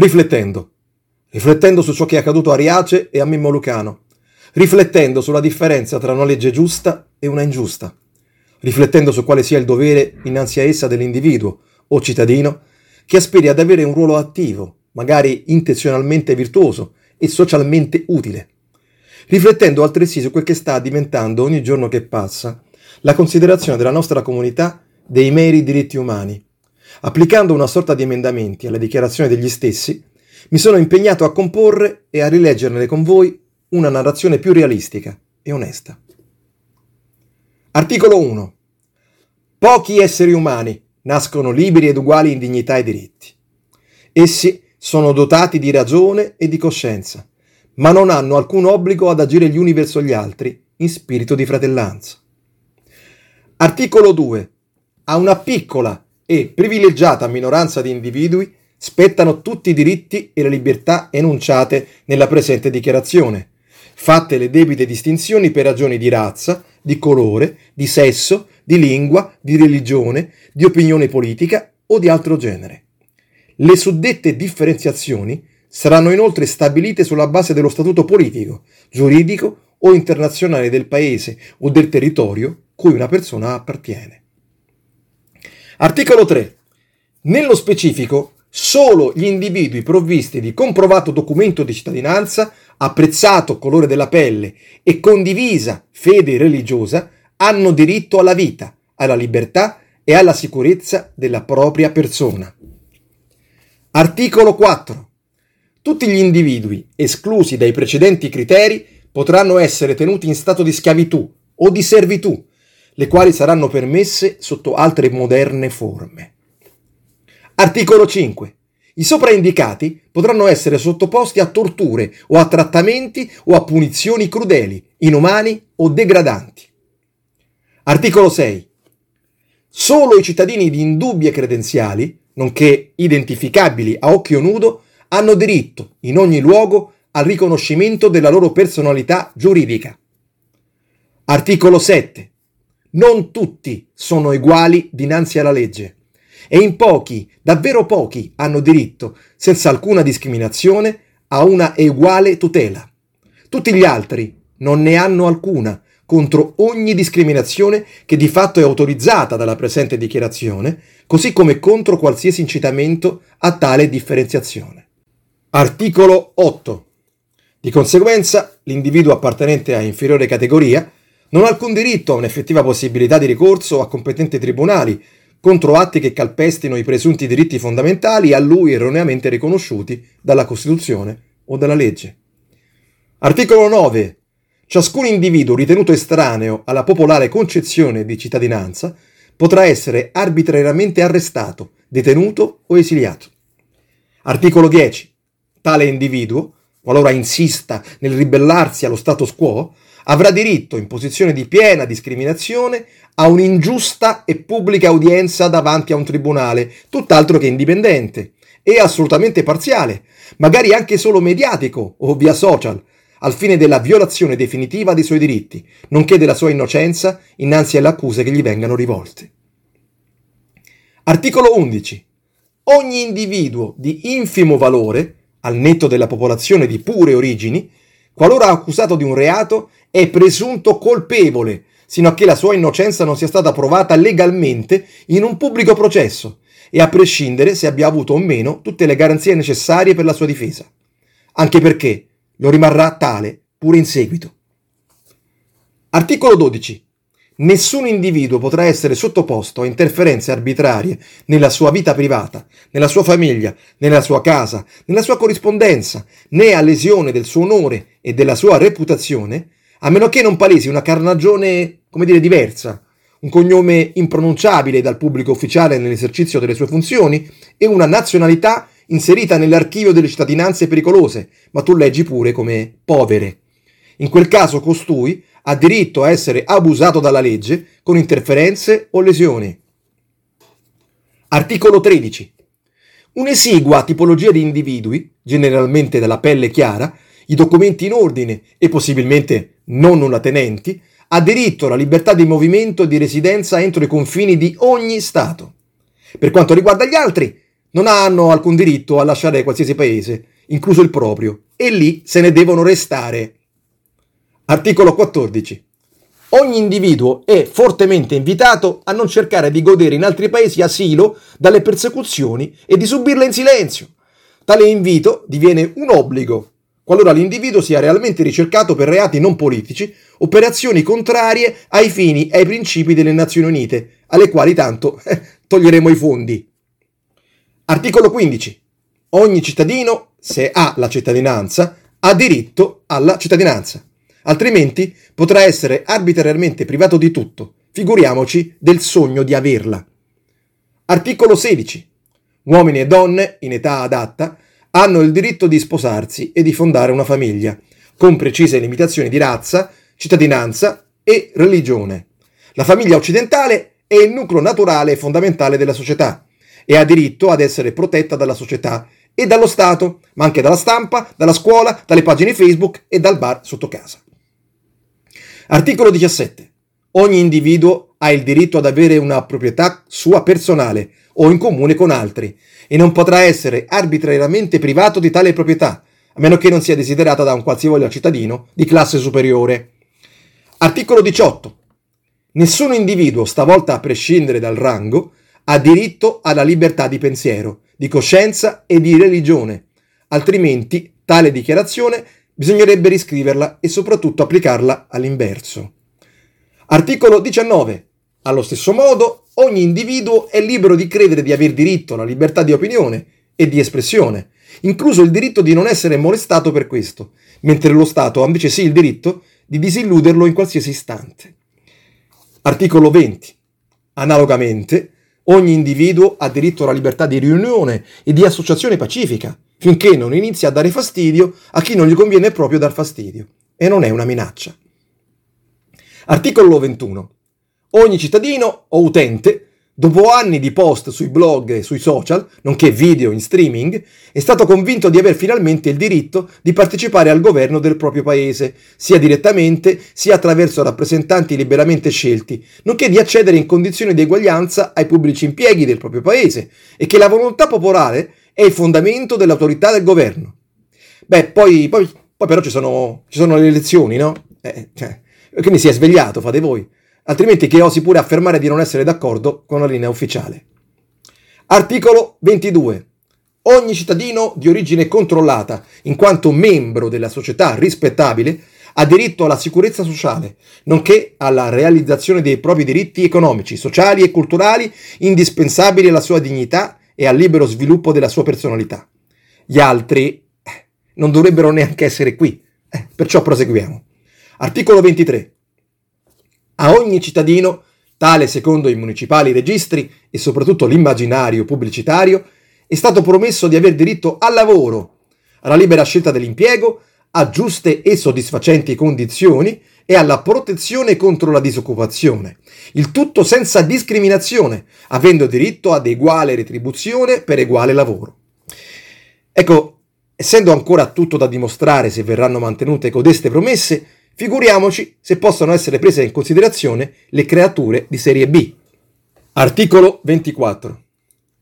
Riflettendo. Riflettendo su ciò che è accaduto a Riace e a Mimmo Lucano. Riflettendo sulla differenza tra una legge giusta e una ingiusta. Riflettendo su quale sia il dovere innanzi a essa dell'individuo o cittadino che aspiri ad avere un ruolo attivo, magari intenzionalmente virtuoso e socialmente utile. Riflettendo altresì su quel che sta diventando ogni giorno che passa la considerazione della nostra comunità dei meri diritti umani. Applicando una sorta di emendamenti alla dichiarazione degli stessi, mi sono impegnato a comporre e a rileggerne con voi una narrazione più realistica e onesta. Articolo 1. Pochi esseri umani nascono liberi ed uguali in dignità e diritti. Essi sono dotati di ragione e di coscienza, ma non hanno alcun obbligo ad agire gli uni verso gli altri in spirito di fratellanza. Articolo 2. A una piccola e privilegiata minoranza di individui spettano tutti i diritti e le libertà enunciate nella presente dichiarazione, fatte le debite distinzioni per ragioni di razza, di colore, di sesso, di lingua, di religione, di opinione politica o di altro genere. Le suddette differenziazioni saranno inoltre stabilite sulla base dello statuto politico, giuridico o internazionale del paese o del territorio cui una persona appartiene. Articolo 3. Nello specifico, solo gli individui provvisti di comprovato documento di cittadinanza, apprezzato colore della pelle e condivisa fede religiosa hanno diritto alla vita, alla libertà e alla sicurezza della propria persona. Articolo 4. Tutti gli individui, esclusi dai precedenti criteri, potranno essere tenuti in stato di schiavitù o di servitù le quali saranno permesse sotto altre moderne forme. Articolo 5. I sopraindicati potranno essere sottoposti a torture o a trattamenti o a punizioni crudeli, inumani o degradanti. Articolo 6. Solo i cittadini di indubbie credenziali, nonché identificabili a occhio nudo, hanno diritto, in ogni luogo, al riconoscimento della loro personalità giuridica. Articolo 7. Non tutti sono uguali dinanzi alla legge e in pochi, davvero pochi, hanno diritto, senza alcuna discriminazione, a una uguale tutela. Tutti gli altri non ne hanno alcuna contro ogni discriminazione che di fatto è autorizzata dalla presente dichiarazione, così come contro qualsiasi incitamento a tale differenziazione. Articolo 8. Di conseguenza, l'individuo appartenente a inferiore categoria non ha alcun diritto a un'effettiva possibilità di ricorso a competenti tribunali contro atti che calpestino i presunti diritti fondamentali a lui erroneamente riconosciuti dalla Costituzione o dalla legge. Articolo 9. Ciascun individuo ritenuto estraneo alla popolare concezione di cittadinanza potrà essere arbitrariamente arrestato, detenuto o esiliato. Articolo 10. Tale individuo, qualora insista nel ribellarsi allo status quo, avrà diritto, in posizione di piena discriminazione, a un'ingiusta e pubblica udienza davanti a un tribunale, tutt'altro che indipendente e assolutamente parziale, magari anche solo mediatico o via social, al fine della violazione definitiva dei suoi diritti, nonché della sua innocenza innanzi alle accuse che gli vengano rivolte. Articolo 11. Ogni individuo di infimo valore, al netto della popolazione di pure origini, qualora accusato di un reato, è presunto colpevole, sino a che la sua innocenza non sia stata provata legalmente in un pubblico processo, e a prescindere se abbia avuto o meno tutte le garanzie necessarie per la sua difesa, anche perché lo rimarrà tale pure in seguito. Articolo 12. Nessun individuo potrà essere sottoposto a interferenze arbitrarie nella sua vita privata, nella sua famiglia, nella sua casa, nella sua corrispondenza, né a lesione del suo onore e della sua reputazione, a meno che non palesi una carnagione, come dire, diversa, un cognome impronunciabile dal pubblico ufficiale nell'esercizio delle sue funzioni e una nazionalità inserita nell'archivio delle cittadinanze pericolose, ma tu leggi pure come povere. In quel caso costui ha diritto a essere abusato dalla legge con interferenze o lesioni. Articolo 13. Un'esigua tipologia di individui, generalmente dalla pelle chiara, i documenti in ordine e possibilmente non nullatenenti, ha diritto alla libertà di movimento e di residenza entro i confini di ogni Stato. Per quanto riguarda gli altri, non hanno alcun diritto a lasciare qualsiasi paese, incluso il proprio, e lì se ne devono restare. Articolo 14. Ogni individuo è fortemente invitato a non cercare di godere in altri paesi asilo dalle persecuzioni e di subirle in silenzio. Tale invito diviene un obbligo qualora l'individuo sia realmente ricercato per reati non politici o per azioni contrarie ai fini e ai principi delle Nazioni Unite, alle quali tanto eh, toglieremo i fondi. Articolo 15. Ogni cittadino, se ha la cittadinanza, ha diritto alla cittadinanza, altrimenti potrà essere arbitrariamente privato di tutto, figuriamoci del sogno di averla. Articolo 16. Uomini e donne, in età adatta, hanno il diritto di sposarsi e di fondare una famiglia, con precise limitazioni di razza, cittadinanza e religione. La famiglia occidentale è il nucleo naturale e fondamentale della società e ha diritto ad essere protetta dalla società e dallo Stato, ma anche dalla stampa, dalla scuola, dalle pagine Facebook e dal bar sotto casa. Articolo 17. Ogni individuo ha il diritto ad avere una proprietà sua personale o in comune con altri e non potrà essere arbitrariamente privato di tale proprietà, a meno che non sia desiderata da un qualsivoglia cittadino di classe superiore. Articolo 18. Nessun individuo, stavolta a prescindere dal rango, ha diritto alla libertà di pensiero, di coscienza e di religione, altrimenti tale dichiarazione bisognerebbe riscriverla e soprattutto applicarla all'inverso. Articolo 19. Allo stesso modo, ogni individuo è libero di credere di aver diritto alla libertà di opinione e di espressione, incluso il diritto di non essere molestato per questo, mentre lo Stato ha invece sì il diritto di disilluderlo in qualsiasi istante. Articolo 20. Analogamente, ogni individuo ha diritto alla libertà di riunione e di associazione pacifica, finché non inizi a dare fastidio a chi non gli conviene proprio dar fastidio, e non è una minaccia. Articolo 21. Ogni cittadino o utente, dopo anni di post sui blog e sui social, nonché video in streaming, è stato convinto di aver finalmente il diritto di partecipare al governo del proprio paese, sia direttamente sia attraverso rappresentanti liberamente scelti, nonché di accedere in condizioni di eguaglianza ai pubblici impieghi del proprio paese e che la volontà popolare è il fondamento dell'autorità del governo. Beh, poi, poi, poi però ci sono, ci sono, le elezioni, no? Eh, cioè, quindi si è svegliato, fate voi altrimenti che osi pure affermare di non essere d'accordo con la linea ufficiale. Articolo 22. Ogni cittadino di origine controllata, in quanto membro della società rispettabile, ha diritto alla sicurezza sociale, nonché alla realizzazione dei propri diritti economici, sociali e culturali indispensabili alla sua dignità e al libero sviluppo della sua personalità. Gli altri eh, non dovrebbero neanche essere qui, eh, perciò proseguiamo. Articolo 23 a ogni cittadino, tale secondo i municipali registri e soprattutto l'immaginario pubblicitario, è stato promesso di aver diritto al lavoro, alla libera scelta dell'impiego, a giuste e soddisfacenti condizioni e alla protezione contro la disoccupazione, il tutto senza discriminazione, avendo diritto ad uguale retribuzione per uguale lavoro. Ecco, essendo ancora tutto da dimostrare se verranno mantenute codeste promesse, Figuriamoci se possono essere prese in considerazione le creature di serie B. Articolo 24.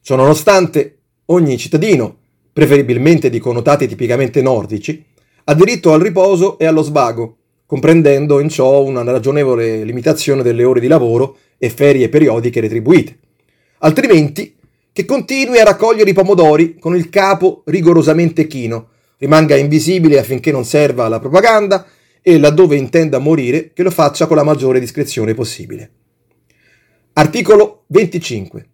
Ciononostante, ogni cittadino, preferibilmente di connotati tipicamente nordici, ha diritto al riposo e allo svago, comprendendo in ciò una ragionevole limitazione delle ore di lavoro e ferie periodiche retribuite. Altrimenti, che continui a raccogliere i pomodori con il capo rigorosamente chino, rimanga invisibile affinché non serva alla propaganda e laddove intenda morire che lo faccia con la maggiore discrezione possibile. Articolo 25.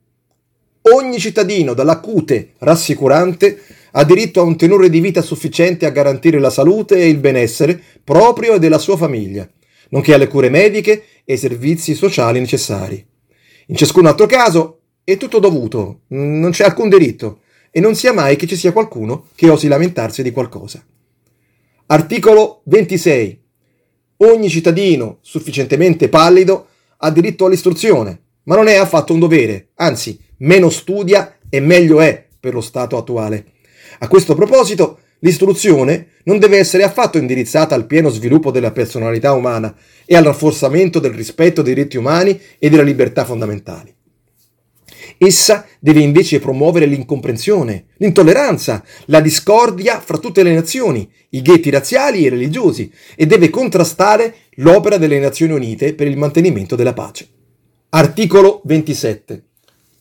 Ogni cittadino dall'acute rassicurante ha diritto a un tenore di vita sufficiente a garantire la salute e il benessere proprio e della sua famiglia, nonché alle cure mediche e ai servizi sociali necessari. In ciascun altro caso è tutto dovuto, non c'è alcun diritto e non sia mai che ci sia qualcuno che osi lamentarsi di qualcosa. Articolo 26. Ogni cittadino sufficientemente pallido ha diritto all'istruzione, ma non è affatto un dovere, anzi, meno studia e meglio è per lo stato attuale. A questo proposito, l'istruzione non deve essere affatto indirizzata al pieno sviluppo della personalità umana e al rafforzamento del rispetto dei diritti umani e delle libertà fondamentali. Essa deve invece promuovere l'incomprensione, l'intolleranza, la discordia fra tutte le nazioni, i ghetti razziali e religiosi, e deve contrastare l'opera delle Nazioni Unite per il mantenimento della pace. Articolo 27.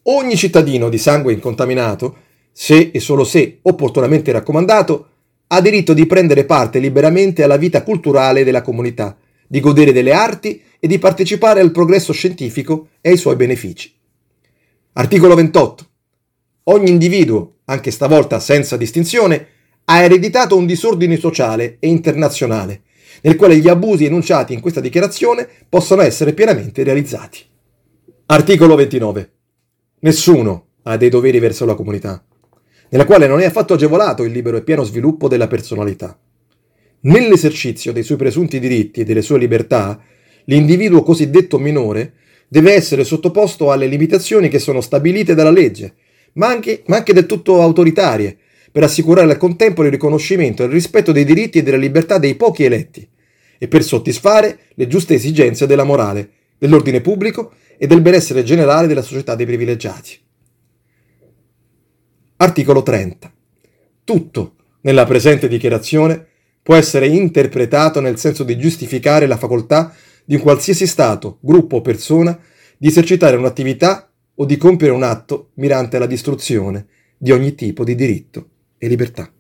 Ogni cittadino di sangue incontaminato, se e solo se opportunamente raccomandato, ha diritto di prendere parte liberamente alla vita culturale della comunità, di godere delle arti e di partecipare al progresso scientifico e ai suoi benefici. Articolo 28. Ogni individuo, anche stavolta senza distinzione, ha ereditato un disordine sociale e internazionale, nel quale gli abusi enunciati in questa dichiarazione possono essere pienamente realizzati. Articolo 29. Nessuno ha dei doveri verso la comunità, nella quale non è affatto agevolato il libero e pieno sviluppo della personalità. Nell'esercizio dei suoi presunti diritti e delle sue libertà, l'individuo cosiddetto minore deve essere sottoposto alle limitazioni che sono stabilite dalla legge, ma anche, ma anche del tutto autoritarie, per assicurare al contempo il riconoscimento e il rispetto dei diritti e della libertà dei pochi eletti, e per soddisfare le giuste esigenze della morale, dell'ordine pubblico e del benessere generale della società dei privilegiati. Articolo 30. Tutto nella presente dichiarazione può essere interpretato nel senso di giustificare la facoltà di un qualsiasi Stato, gruppo o persona di esercitare un'attività o di compiere un atto mirante alla distruzione di ogni tipo di diritto e libertà.